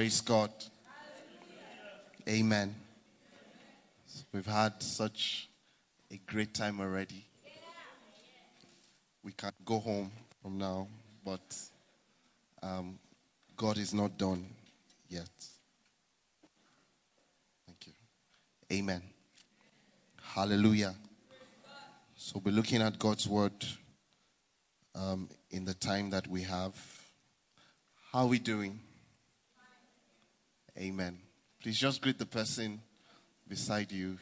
Praise God. Amen. We've had such a great time already. We can't go home from now, but um, God is not done yet. Thank you. Amen. Hallelujah. So we're looking at God's word um, in the time that we have. How are we doing? Amen. Please just greet the person beside you.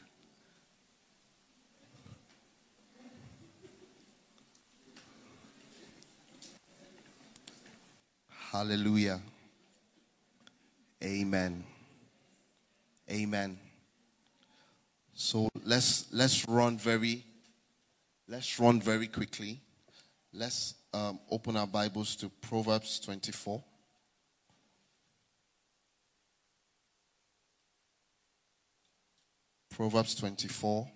Hallelujah. Amen. Amen. So let's let's run very let's run very quickly. Let's um, open our Bibles to Proverbs 24. Proverbs 24,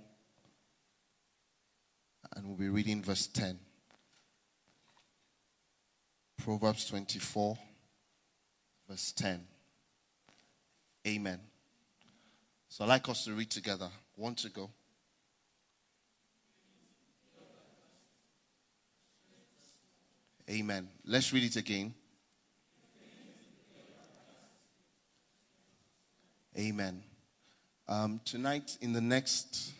and we'll be reading verse 10. Proverbs 24, verse 10. Amen. So I'd like us to read together. One to go. Amen. Let's read it again. Amen. Um, tonight, in the next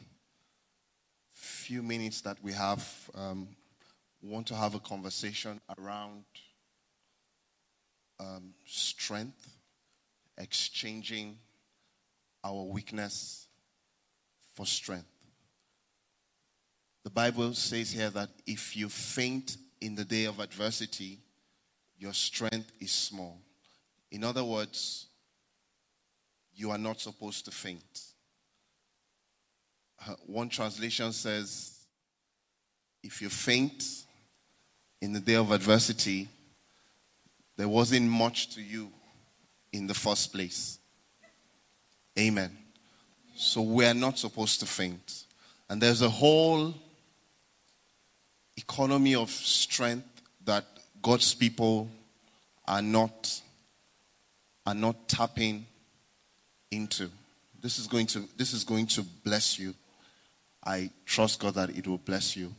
few minutes that we have, um, we want to have a conversation around um, strength, exchanging our weakness for strength. The Bible says here that if you faint in the day of adversity, your strength is small. In other words, you are not supposed to faint. Uh, one translation says, if you faint in the day of adversity, there wasn't much to you in the first place. Amen. So we are not supposed to faint. And there's a whole economy of strength that God's people are not are not tapping into. This is going to this is going to bless you. I trust God that it will bless you.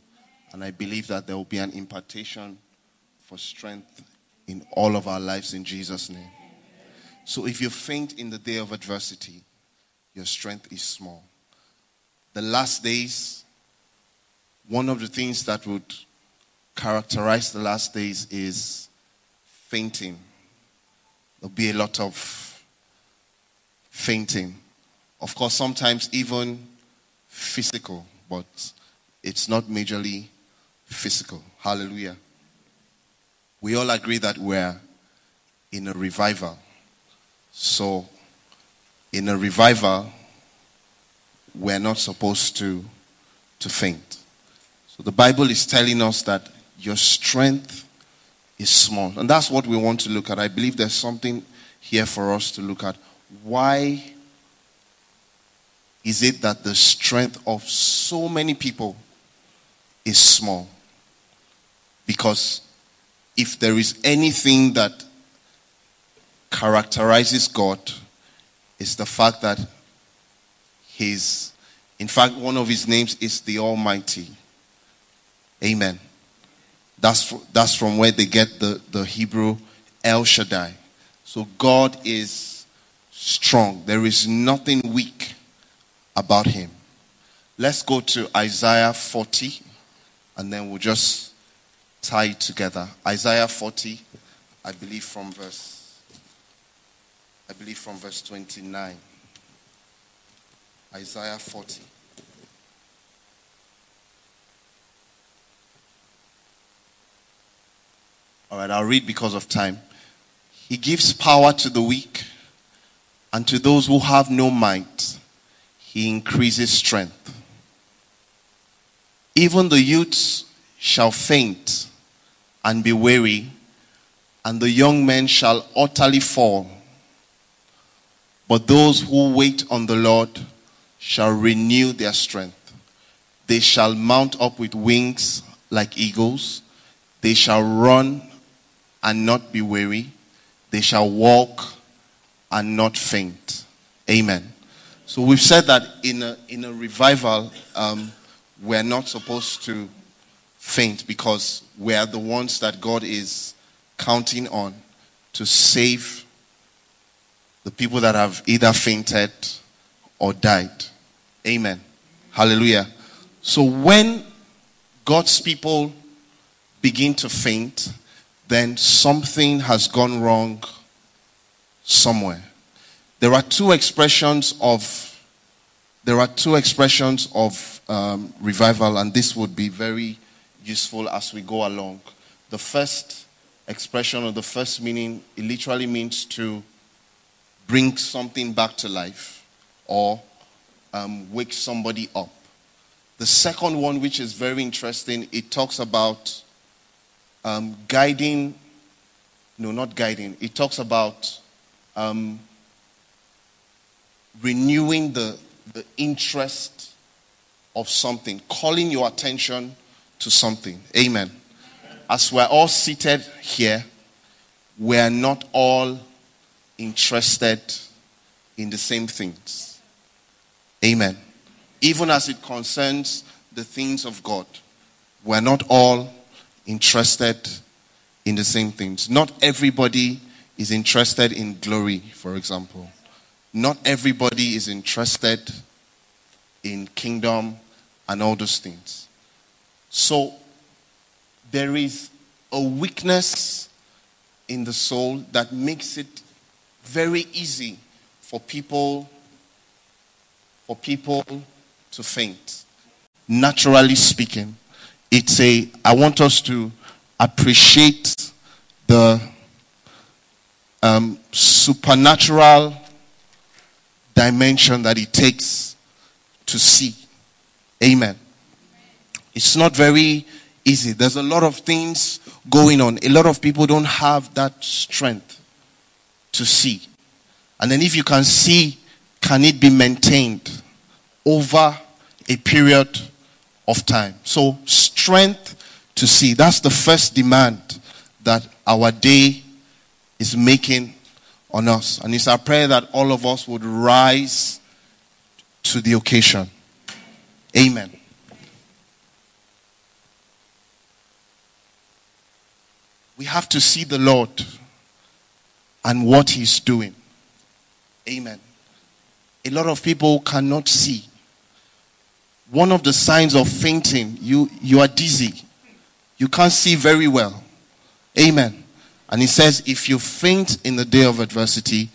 And I believe that there will be an impartation for strength in all of our lives in Jesus' name. So if you faint in the day of adversity, your strength is small. The last days, one of the things that would characterize the last days is fainting. There'll be a lot of fainting. Of course, sometimes even physical, but it's not majorly physical. Hallelujah. We all agree that we're in a revival. So, in a revival, we're not supposed to, to faint. So, the Bible is telling us that your strength is small. And that's what we want to look at. I believe there's something here for us to look at. Why is it that the strength of so many people is small? Because if there is anything that characterizes God, it's the fact that He's, in fact, one of His names is the Almighty. Amen. That's, that's from where they get the, the Hebrew El Shaddai. So God is strong. There is nothing weak about him. Let's go to Isaiah 40 and then we'll just tie it together. Isaiah 40, I believe from verse I believe from verse 29. Isaiah 40. All right, I'll read because of time. He gives power to the weak, and to those who have no might, he increases strength. Even the youths shall faint and be weary, and the young men shall utterly fall. But those who wait on the Lord shall renew their strength. They shall mount up with wings like eagles. They shall run and not be weary. they shall walk and not faint. Amen. So we've said that in a, in a revival, um, we're not supposed to faint because we are the ones that God is counting on to save the people that have either fainted or died. Amen. Hallelujah. So when God's people begin to faint, then something has gone wrong somewhere. There are two expressions of there are two expressions of um, revival, and this would be very useful as we go along. The first expression or the first meaning, it literally means to bring something back to life or um, wake somebody up. The second one, which is very interesting, it talks about um, guiding, no, not guiding, it talks about um, renewing the, the interest of something, calling your attention to something. Amen. As we're all seated here, we're not all interested in the same things. Amen. Even as it concerns the things of God, we're not all interested in the same things. Not everybody is interested in glory, for example. Not everybody is interested in kingdom and all those things. So there is a weakness in the soul that makes it very easy for people for people to faint. Naturally speaking, it's a I want us to appreciate the um, supernatural dimension that it takes to see. Amen. It's not very easy. There's a lot of things going on. A lot of people don't have that strength to see. And then, if you can see, can it be maintained over a period of time? So, strength to see. That's the first demand that our day is making on us. And it's our prayer that all of us would rise to the occasion. Amen. We have to see the Lord and what He's doing. Amen. A lot of people cannot see. One of the signs of fainting, you, you are dizzy. You can't see very well. Amen. And he says, if you faint in the day of adversity,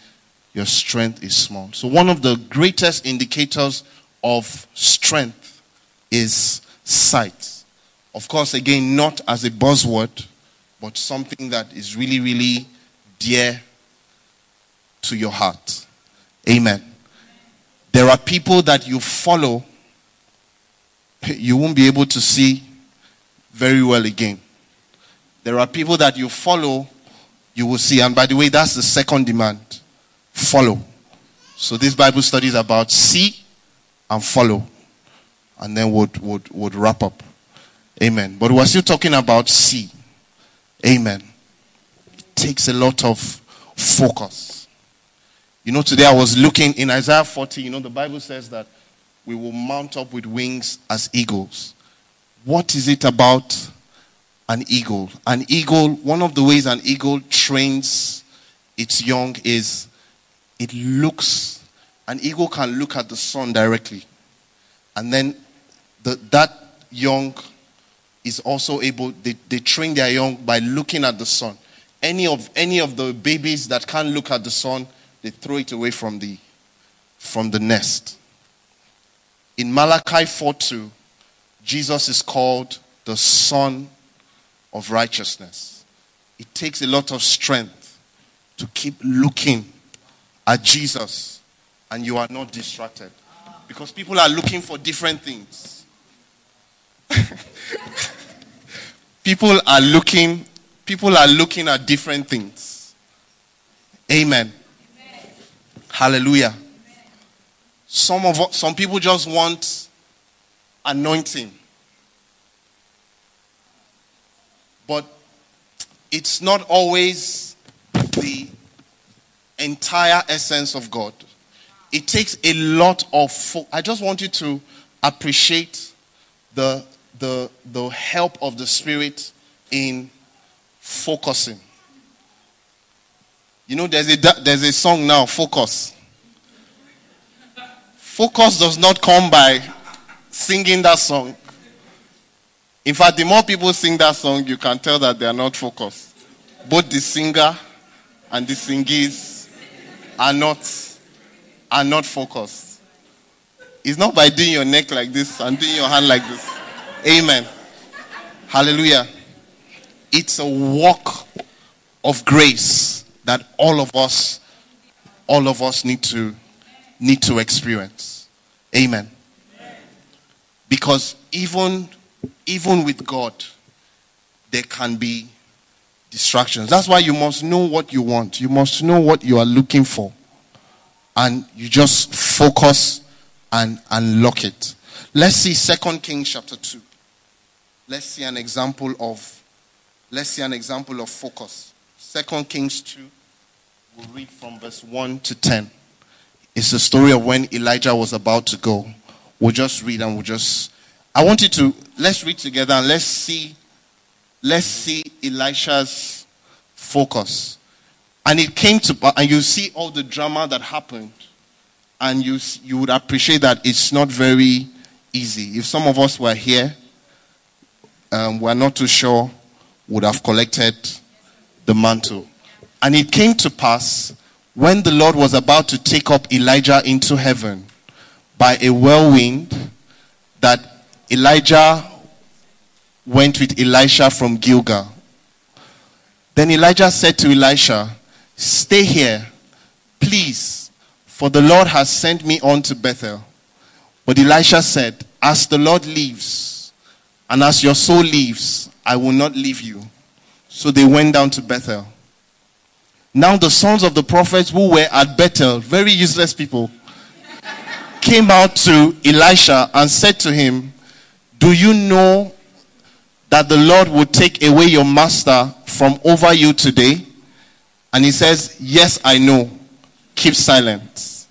your strength is small. So, one of the greatest indicators of strength is sight. Of course, again, not as a buzzword, but something that is really, really dear to your heart. Amen. There are people that you follow, you won't be able to see very well again. There are people that you follow, you will see. And by the way, that's the second demand follow. So this Bible study is about see and follow. And then would would would wrap up. Amen. But we're still talking about see. Amen. It takes a lot of focus. You know, today I was looking in Isaiah 40, you know, the Bible says that we will mount up with wings as eagles. What is it about an eagle. An eagle, one of the ways an eagle trains its young is it looks, an eagle can look at the sun directly. And then the, that young is also able, they, they train their young by looking at the sun. Any of, any of the babies that can't look at the sun, they throw it away from the, from the nest. In Malachi 4 2, Jesus is called the Son of righteousness. It takes a lot of strength to keep looking at Jesus and you are not distracted. Because people are looking for different things. people are looking people are looking at different things. Amen. Amen. Hallelujah. Amen. Some of some people just want anointing. But it's not always the entire essence of God. It takes a lot of. Fo- I just want you to appreciate the, the, the help of the Spirit in focusing. You know, there's a, there's a song now, Focus. Focus does not come by singing that song. In fact, the more people sing that song, you can tell that they are not focused. Both the singer and the singers are not are not focused. It's not by doing your neck like this and doing your hand like this. Amen. Hallelujah. It's a walk of grace that all of us all of us need to need to experience. Amen. Because even even with God there can be distractions. That's why you must know what you want. You must know what you are looking for. And you just focus and unlock it. Let's see Second Kings chapter 2. Let's see an example of let's see an example of focus. Second Kings 2. We'll read from verse 1 to 10. It's the story of when Elijah was about to go. We'll just read and we'll just I want you to let's read together and let's see let's see Elisha's focus. And it came to, and you see all the drama that happened, and you, you would appreciate that it's not very easy. If some of us were here, um, we're not too sure, would have collected the mantle. And it came to pass when the Lord was about to take up Elijah into heaven by a whirlwind that Elijah went with Elisha from Gilgal. Then Elijah said to Elisha, Stay here, please, for the Lord has sent me on to Bethel. But Elisha said, As the Lord lives, and as your soul lives, I will not leave you. So they went down to Bethel. Now the sons of the prophets who were at Bethel, very useless people, came out to Elisha and said to him, Do you know that the Lord would take away your master from over you today? And he says, Yes, I know. Keep silent.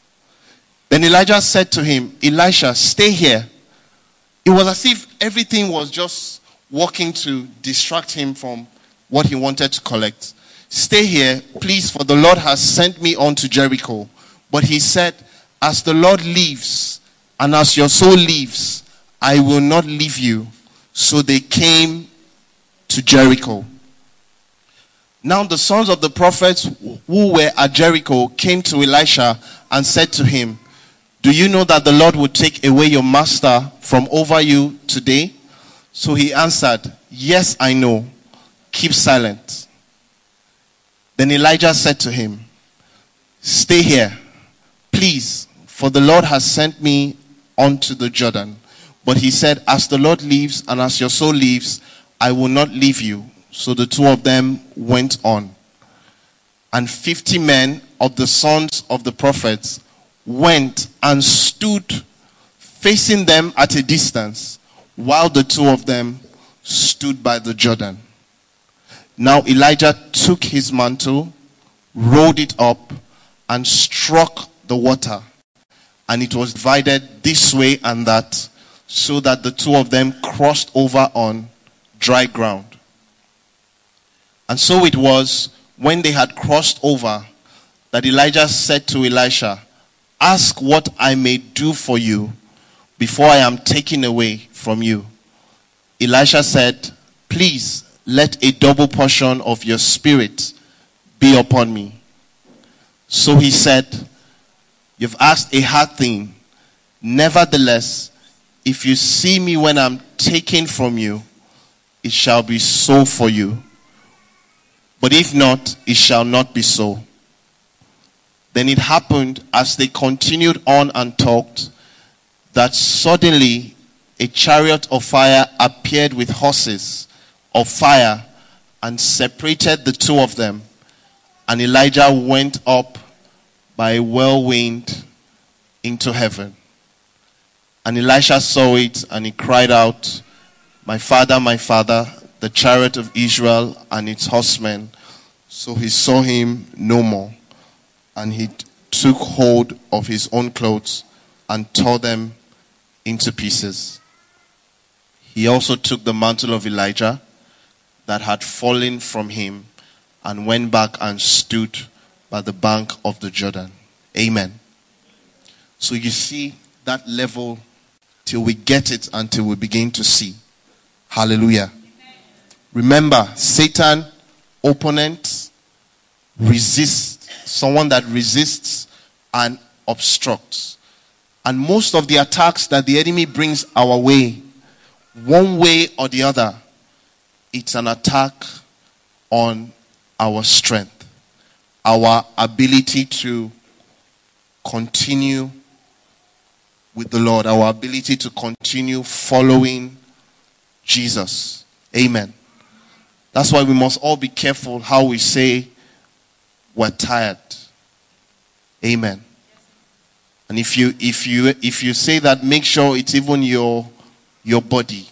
Then Elijah said to him, Elisha, stay here. It was as if everything was just working to distract him from what he wanted to collect. Stay here, please, for the Lord has sent me on to Jericho. But he said, As the Lord lives, and as your soul lives, I will not leave you. So they came to Jericho. Now the sons of the prophets who were at Jericho came to Elisha and said to him, Do you know that the Lord will take away your master from over you today? So he answered, Yes, I know. Keep silent. Then Elijah said to him, Stay here, please, for the Lord has sent me unto the Jordan. But he said, As the Lord lives and as your soul lives, I will not leave you. So the two of them went on. And fifty men of the sons of the prophets went and stood facing them at a distance, while the two of them stood by the Jordan. Now Elijah took his mantle, rolled it up, and struck the water. And it was divided this way and that so that the two of them crossed over on dry ground. And so it was when they had crossed over that Elijah said to Elisha, Ask what I may do for you before I am taken away from you. Elisha said, Please let a double portion of your spirit be upon me. So he said, You've asked a hard thing. Nevertheless, if you see me when I'm taken from you, it shall be so for you. But if not, it shall not be so. Then it happened as they continued on and talked that suddenly a chariot of fire appeared with horses of fire and separated the two of them. And Elijah went up by a whirlwind into heaven. And Elisha saw it and he cried out, My father, my father, the chariot of Israel and its horsemen. So he saw him no more. and he took hold of his own clothes and tore them into pieces. He also took the mantle of Elijah that had fallen from him and went back and stood by the bank of the Jordan. Amen. So you see that level till we get it until we begin to see. Hallelujah. Remember, Satan, opponent, resists, someone that resists and obstructs. And most of the attacks that the enemy brings our way, one way or the other, it's an attack on our strength, our ability to continue with the Lord, our ability to continue following Jesus. Amen. That's why we must all be careful how we say we're tired. Amen. And if you if you if you say that, make sure it's even your your body.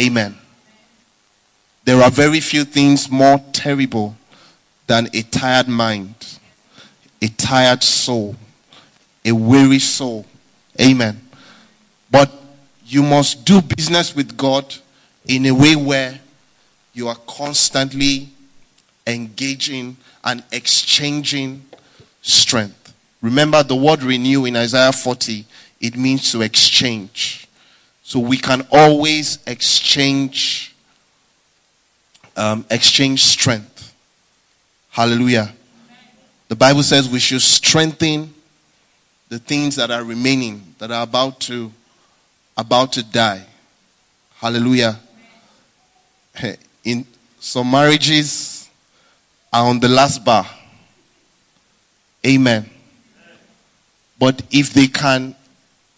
Amen. There are very few things more terrible than a tired mind, a tired soul, a weary soul. Amen. But you must do business with God in a way where you are constantly engaging and exchanging strength. Remember the word renew in Isaiah 40, it means to exchange. So we can always exchange um, exchange strength. Hallelujah. The Bible says we should strengthen the things that are remaining, that are about to about to die. Hallelujah. In some marriages are on the last bar. Amen. But if they can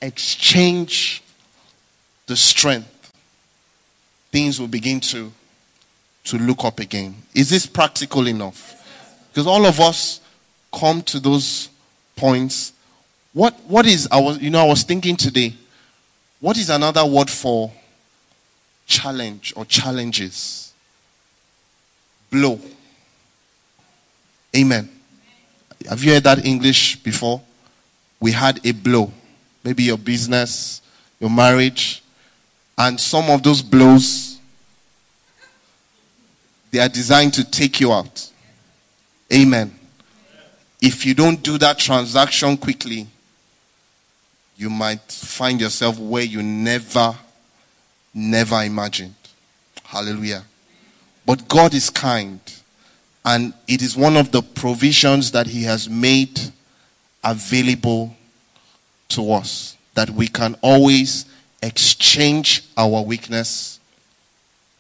exchange the strength, things will begin to to look up again. Is this practical enough? Because all of us come to those points. What, what is, I was, you know, I was thinking today, what is another word for challenge or challenges? Blow. Amen. Have you heard that English before? We had a blow. Maybe your business, your marriage, and some of those blows they are designed to take you out. Amen. If you don't do that transaction quickly, you might find yourself where you never, never imagined. Hallelujah. But God is kind, and it is one of the provisions that He has made available to us that we can always exchange our weakness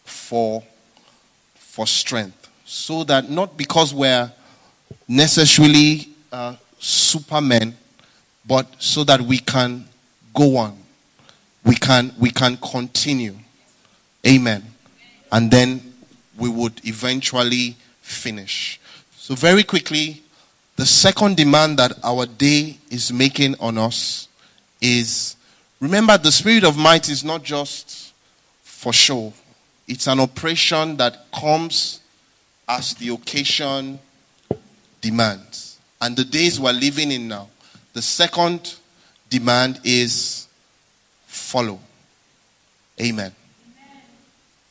for for strength. So that not because we're necessarily uh, supermen, but so that we can go on. We can, we can continue. Amen. And then we would eventually finish. So, very quickly, the second demand that our day is making on us is remember, the spirit of might is not just for show, it's an operation that comes as the occasion demands. And the days we're living in now, the second demand is follow. Amen. Amen.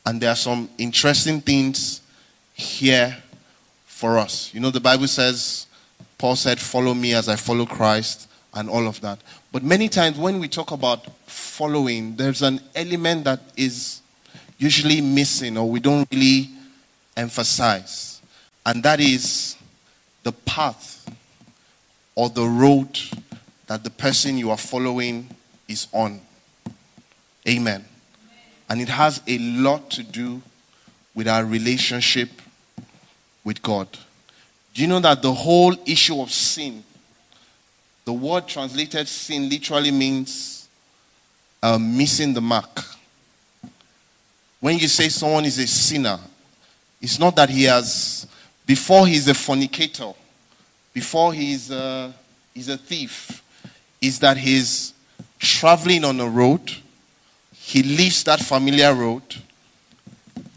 And there are some interesting things here for us. You know, the Bible says, Paul said, Follow me as I follow Christ, and all of that. But many times when we talk about following, there's an element that is usually missing or we don't really emphasize. And that is the path or the road that the person you are following is on. Amen. And it has a lot to do with our relationship with God. Do you know that the whole issue of sin, the word translated sin literally means uh, missing the mark. When you say someone is a sinner, it's not that he has, before he's a fornicator, before he's a, he's a thief, is that he's traveling on a road, he leaves that familiar road,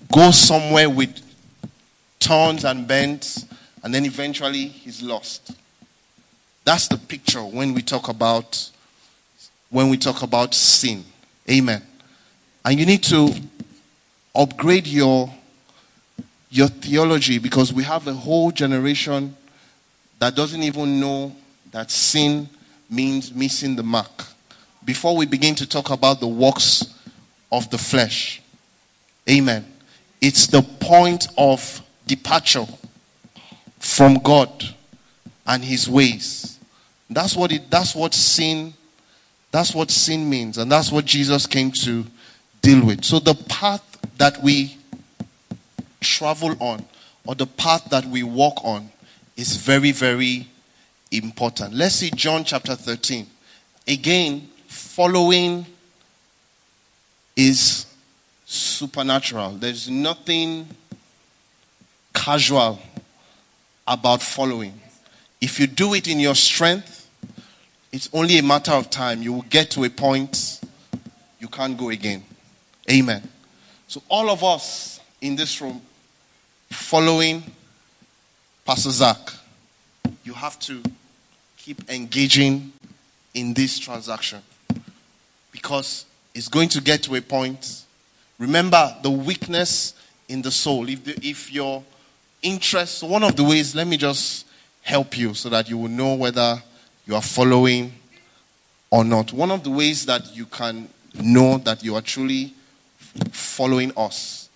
goes somewhere with turns and bends, and then eventually he's lost. That's the picture when we talk about when we talk about sin. Amen. And you need to upgrade your your theology because we have a whole generation that doesn't even know that sin means missing the mark. Before we begin to talk about the works of the flesh. Amen. It's the point of departure from God and his ways. That's what it that's what sin that's what sin means and that's what Jesus came to deal with. So the path that we travel on or the path that we walk on is very very important. Let's see John chapter 13. Again, following is supernatural. There's nothing casual about following. If you do it in your strength, it's only a matter of time. You will get to a point you can't go again. Amen. So, all of us in this room following Pastor Zach, you have to keep engaging in this transaction because it's going to get to a point. Remember the weakness in the soul. If, the, if your interest, one of the ways, let me just help you so that you will know whether you are following or not. One of the ways that you can know that you are truly following us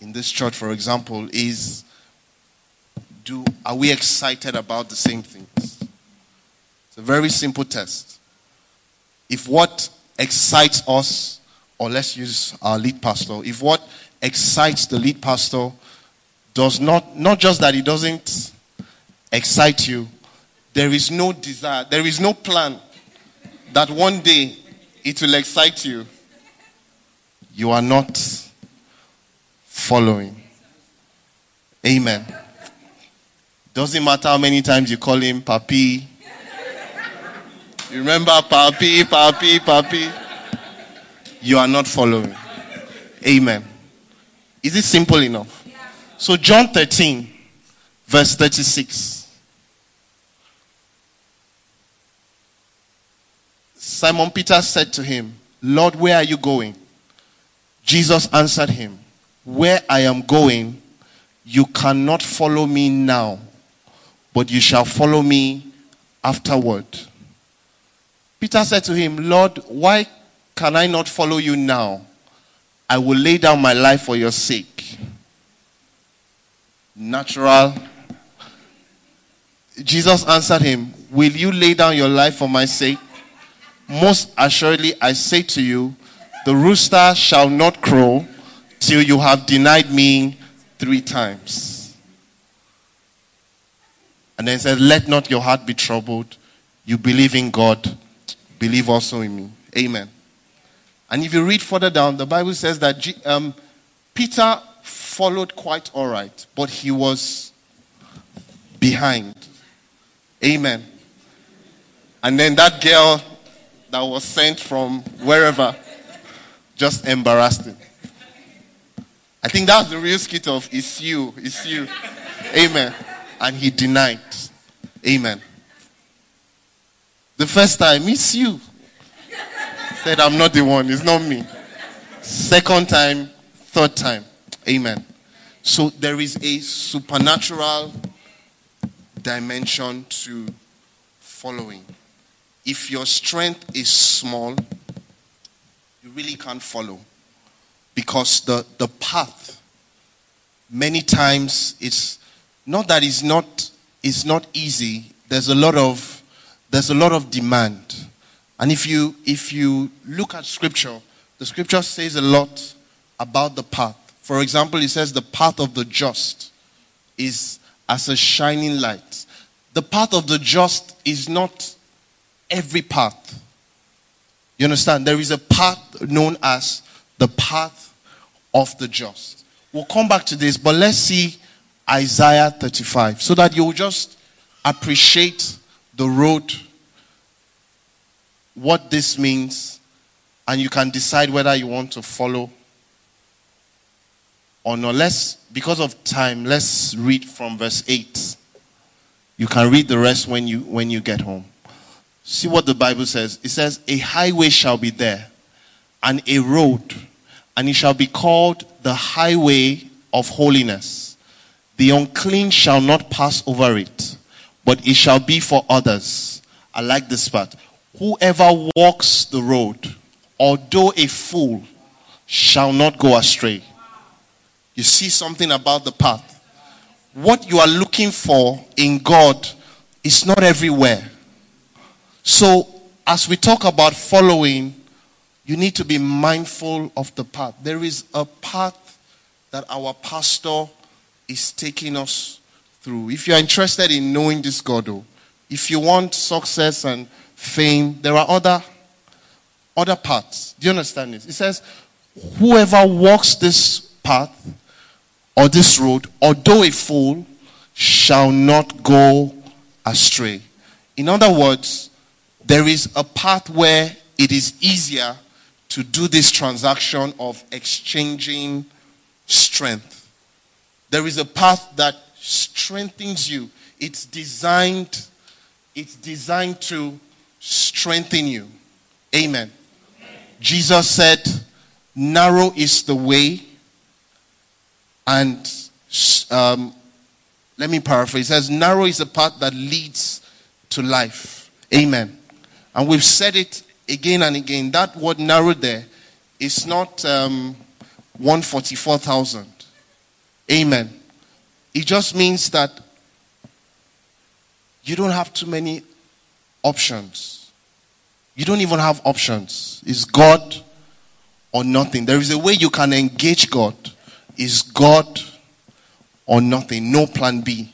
in this church, for example, is do are we excited about the same things? It's a very simple test. If what excites us, or let's use our lead pastor, if what excites the lead pastor does not, not just that it doesn't excite you, there is no desire, there is no plan that one day it will excite you, you are not following. Amen. Doesn't matter how many times you call him papi, you remember papi, papi, papi? You are not following. Amen. Is it simple enough? So, John 13, verse 36. Simon Peter said to him, Lord, where are you going? Jesus answered him, Where I am going, you cannot follow me now, but you shall follow me afterward. Peter said to him, Lord, why can I not follow you now? I will lay down my life for your sake. Natural. Jesus answered him, Will you lay down your life for my sake? Most assuredly, I say to you, the rooster shall not crow till you have denied me three times. And then he said, Let not your heart be troubled. You believe in God believe also in me. Amen. And if you read further down, the Bible says that um, Peter followed quite all right, but he was behind. Amen. And then that girl that was sent from wherever just embarrassed him. I think that's the real skit of it's you, it's you. Amen. And he denied. Amen. The first time, it's you. Said, I'm not the one, it's not me. Second time, third time. Amen. So there is a supernatural dimension to following. If your strength is small, you really can't follow. Because the, the path, many times, it's not that it's not, it's not easy. There's a lot of there's a lot of demand. And if you if you look at scripture, the scripture says a lot about the path. For example, it says the path of the just is as a shining light. The path of the just is not every path. You understand? There is a path known as the path of the just. We'll come back to this, but let's see Isaiah 35 so that you'll just appreciate the road, what this means, and you can decide whether you want to follow or not. Let's, because of time, let's read from verse 8. You can read the rest when you when you get home. See what the Bible says. It says, A highway shall be there, and a road, and it shall be called the highway of holiness. The unclean shall not pass over it, but it shall be for others. I like this part. Whoever walks the road, although a fool, shall not go astray. You see something about the path. What you are looking for in God is not everywhere. So, as we talk about following, you need to be mindful of the path. There is a path that our pastor is taking us through. If you're interested in knowing this God, though, if you want success and fame, there are other other paths. Do you understand this? It says, whoever walks this path or this road, although a fool, shall not go astray. In other words, there is a path where it is easier to do this transaction of exchanging strength. There is a path that strengthens you. It's designed it's designed to strengthen you. Amen. Jesus said, Narrow is the way, and um, let me paraphrase. It says, Narrow is the path that leads to life. Amen. And we've said it again and again. That word narrow there is not um, 144,000. Amen. It just means that you don't have too many options. You don't even have options. Is God or nothing? There is a way you can engage God. Is God or nothing? No plan B.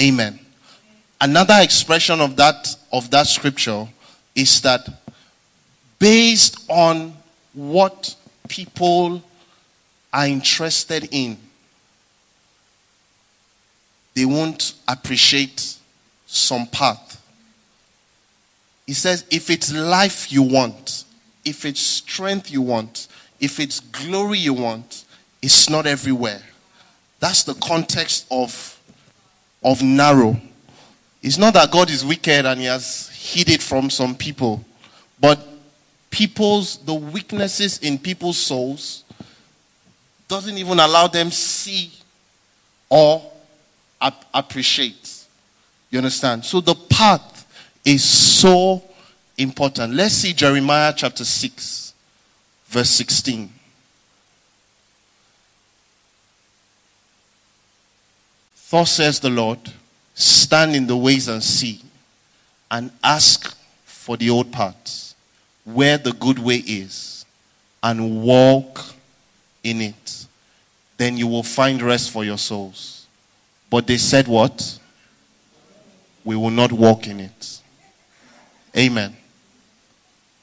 Amen. Another expression of that of that scripture is that based on what people are interested in, they won't appreciate some path he says, if it's life you want, if it's strength you want, if it's glory you want, it's not everywhere. That's the context of, of narrow. It's not that God is wicked and he has hid it from some people, but people's, the weaknesses in people's souls doesn't even allow them see or ap- appreciate. You understand? So the path is so important. Let's see Jeremiah chapter 6, verse 16. Thus says the Lord, stand in the ways and see, and ask for the old paths, where the good way is, and walk in it. Then you will find rest for your souls. But they said, What? We will not walk in it. Amen.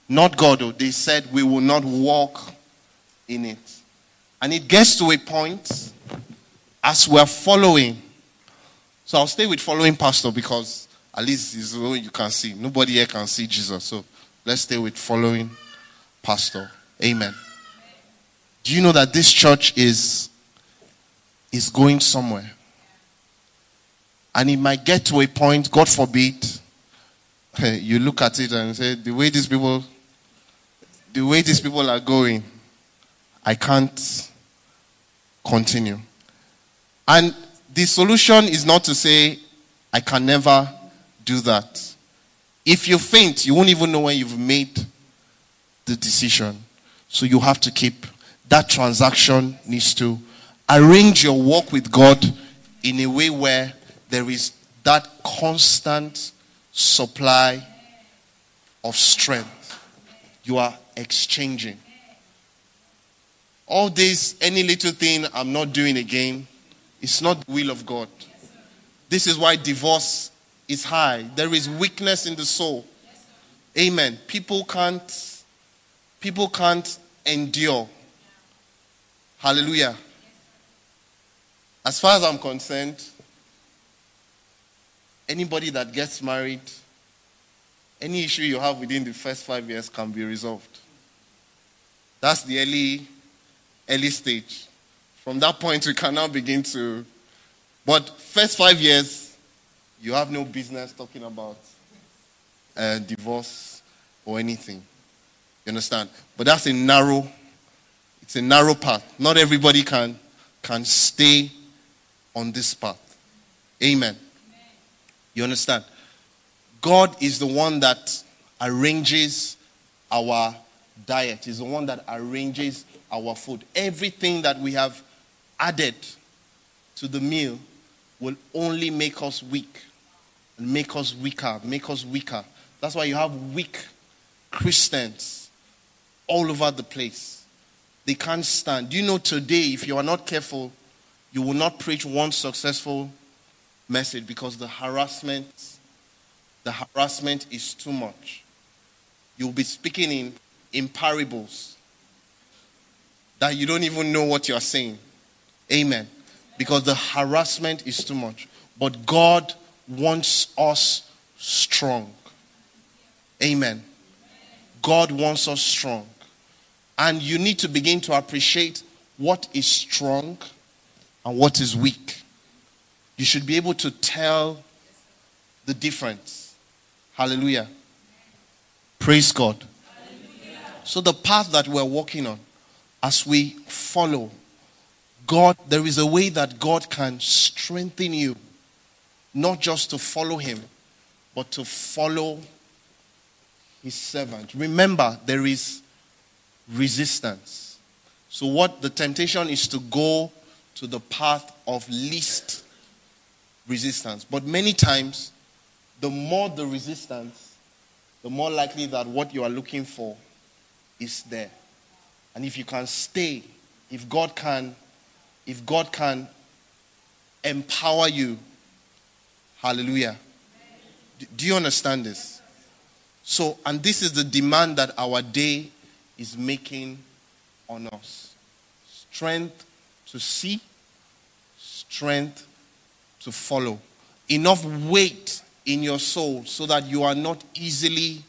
Not God, though. They said we will not walk in it. And it gets to a point as we're following. So I'll stay with following pastor because at least is what you can see. Nobody here can see Jesus. So let's stay with following pastor. Amen. Do you know that this church is is going somewhere? And it might get to a point, God forbid, you look at it and say, the way these people, the way these people are going, I can't continue. And the solution is not to say, I can never do that. If you faint, you won't even know when you've made the decision. So you have to keep that transaction needs to arrange your walk with God in a way where there is that constant supply of strength. You are exchanging. All this, any little thing I'm not doing again, it's not the will of God. This is why divorce is high. There is weakness in the soul. Amen. People can't people can't endure. Hallelujah. As far as I'm concerned, anybody that gets married, any issue you have within the first five years can be resolved. That's the early, early stage. From that point, we can now begin to. But first five years, you have no business talking about uh, divorce or anything. You understand? But that's a narrow, it's a narrow path. Not everybody can can stay on this path. Amen. You understand? God is the one that arranges our diet, is the one that arranges our food. Everything that we have added to the meal will only make us weak and make us weaker, make us weaker. That's why you have weak Christians all over the place. They can't stand. Do you know today, if you are not careful, you will not preach one successful message because the harassment, the harassment is too much. You'll be speaking in, in parables that you don't even know what you're saying. Amen. Because the harassment is too much. But God wants us strong. Amen. God wants us strong. And you need to begin to appreciate what is strong and what is weak. You should be able to tell the difference. Hallelujah. Praise God. So, the path that we're walking on, as we follow God, there is a way that God can strengthen you, not just to follow Him, but to follow His servant. Remember, there is resistance. So, what the temptation is to go to the path of least resistance. But many times, the more the resistance, the more likely that what you are looking for is there. And if you can stay, if God can if God can empower you. Hallelujah. Do you understand this? So, and this is the demand that our day is making on us strength to see, strength to follow. Enough weight in your soul so that you are not easily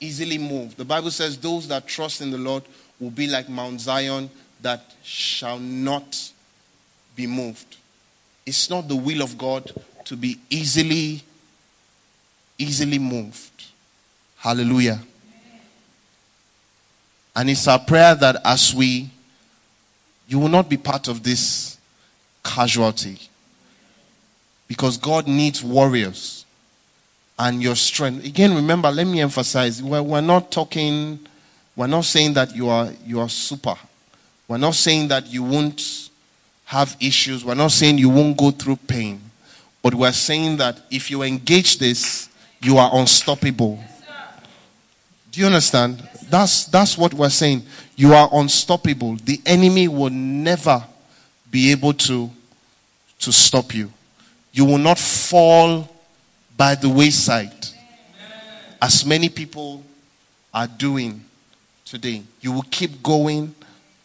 easily moved. The Bible says those that trust in the Lord will be like Mount Zion that shall not be moved. It's not the will of God to be easily, easily moved. Hallelujah. And it's our prayer that as we, you will not be part of this casualty. Because God needs warriors and your strength. Again, remember, let me emphasize, we're, we're not talking, we're not saying that you are, you are super. We're not saying that you won't have issues. We're not saying you won't go through pain. But we're saying that if you engage this, you are unstoppable. Do you understand? That's, that's what we're saying. You are unstoppable. The enemy will never be able to, to stop you. You will not fall by the wayside as many people are doing today. You will keep going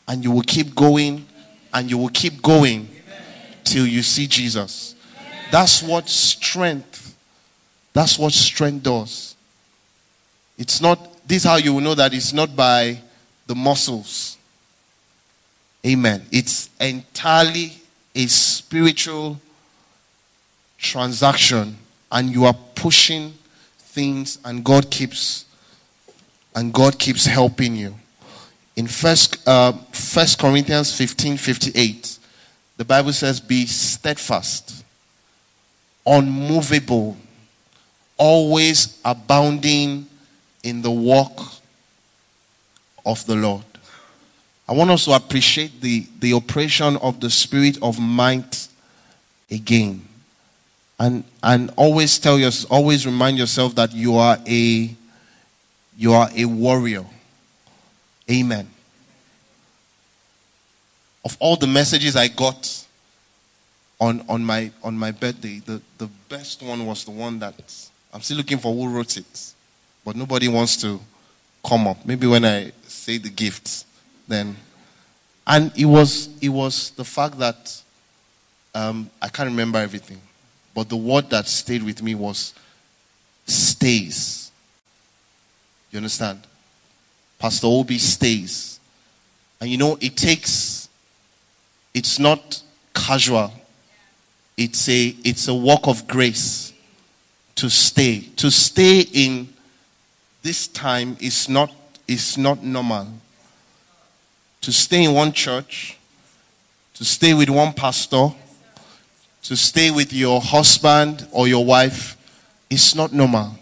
and you will keep going and you will keep going till you see Jesus. That's what strength, that's what strength does. It's not, this is how you will know that it's not by the muscles. Amen. It's entirely a spiritual transaction, and you are pushing things, and God keeps and God keeps helping you. In First, uh, First Corinthians 15 58, the Bible says, Be steadfast, unmovable, always abounding in the work of the Lord. I want us to appreciate the, the operation of the spirit of might again. And, and always tell yourself, always remind yourself that you are a you are a warrior. Amen. Of all the messages I got on, on, my, on my birthday, the, the best one was the one that I'm still looking for who wrote it. But nobody wants to come up. Maybe when I say the gifts, then. And it was, it was the fact that um, I can't remember everything. But the word that stayed with me was stays. You understand? Pastor Obi stays. And you know, it takes, it's not casual. It's a, it's a walk of grace. to stay. To stay in this time is not, is not normal. To stay in one church, to stay with one pastor, to stay with your husband or your wife is not normal.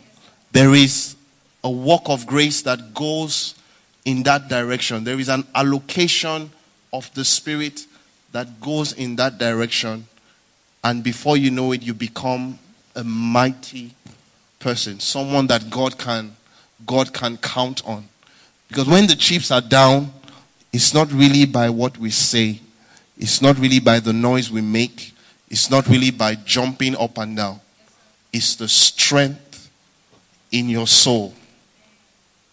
There is a walk of grace that goes in that direction. There is an allocation of the Spirit that goes in that direction. And before you know it, you become a mighty person, someone that God can God can count on. Because when the chips are down, it's not really by what we say. It's not really by the noise we make. It's not really by jumping up and down. It's the strength in your soul.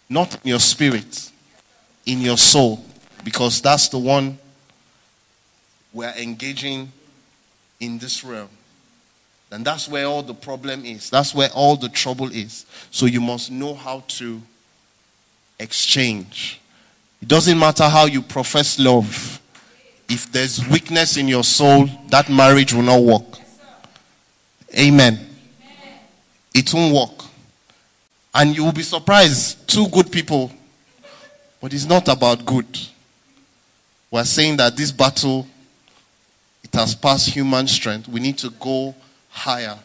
Not in your spirit, in your soul. Because that's the one we're engaging in this realm. And that's where all the problem is. That's where all the trouble is. So you must know how to exchange. It doesn't matter how you profess love. If there's weakness in your soul, that marriage will not work. Amen. It won't work. And you will be surprised. Two good people. But it's not about good. We're saying that this battle, it has passed human strength. We need to go higher.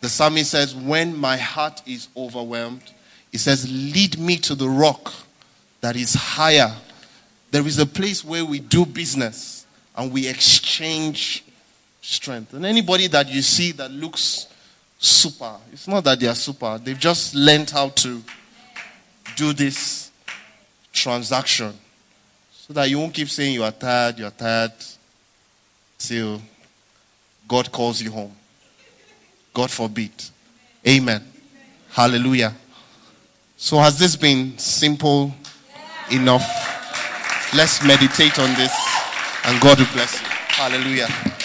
The psalmist says, When my heart is overwhelmed, he says, Lead me to the rock that is higher. There is a place where we do business and we exchange strength. And anybody that you see that looks super, it's not that they are super, they've just learned how to do this transaction so that you won't keep saying you are tired, you are tired till God calls you home. God forbid. Amen. Hallelujah. So, has this been simple enough? Let's meditate on this, and God will bless you. Hallelujah.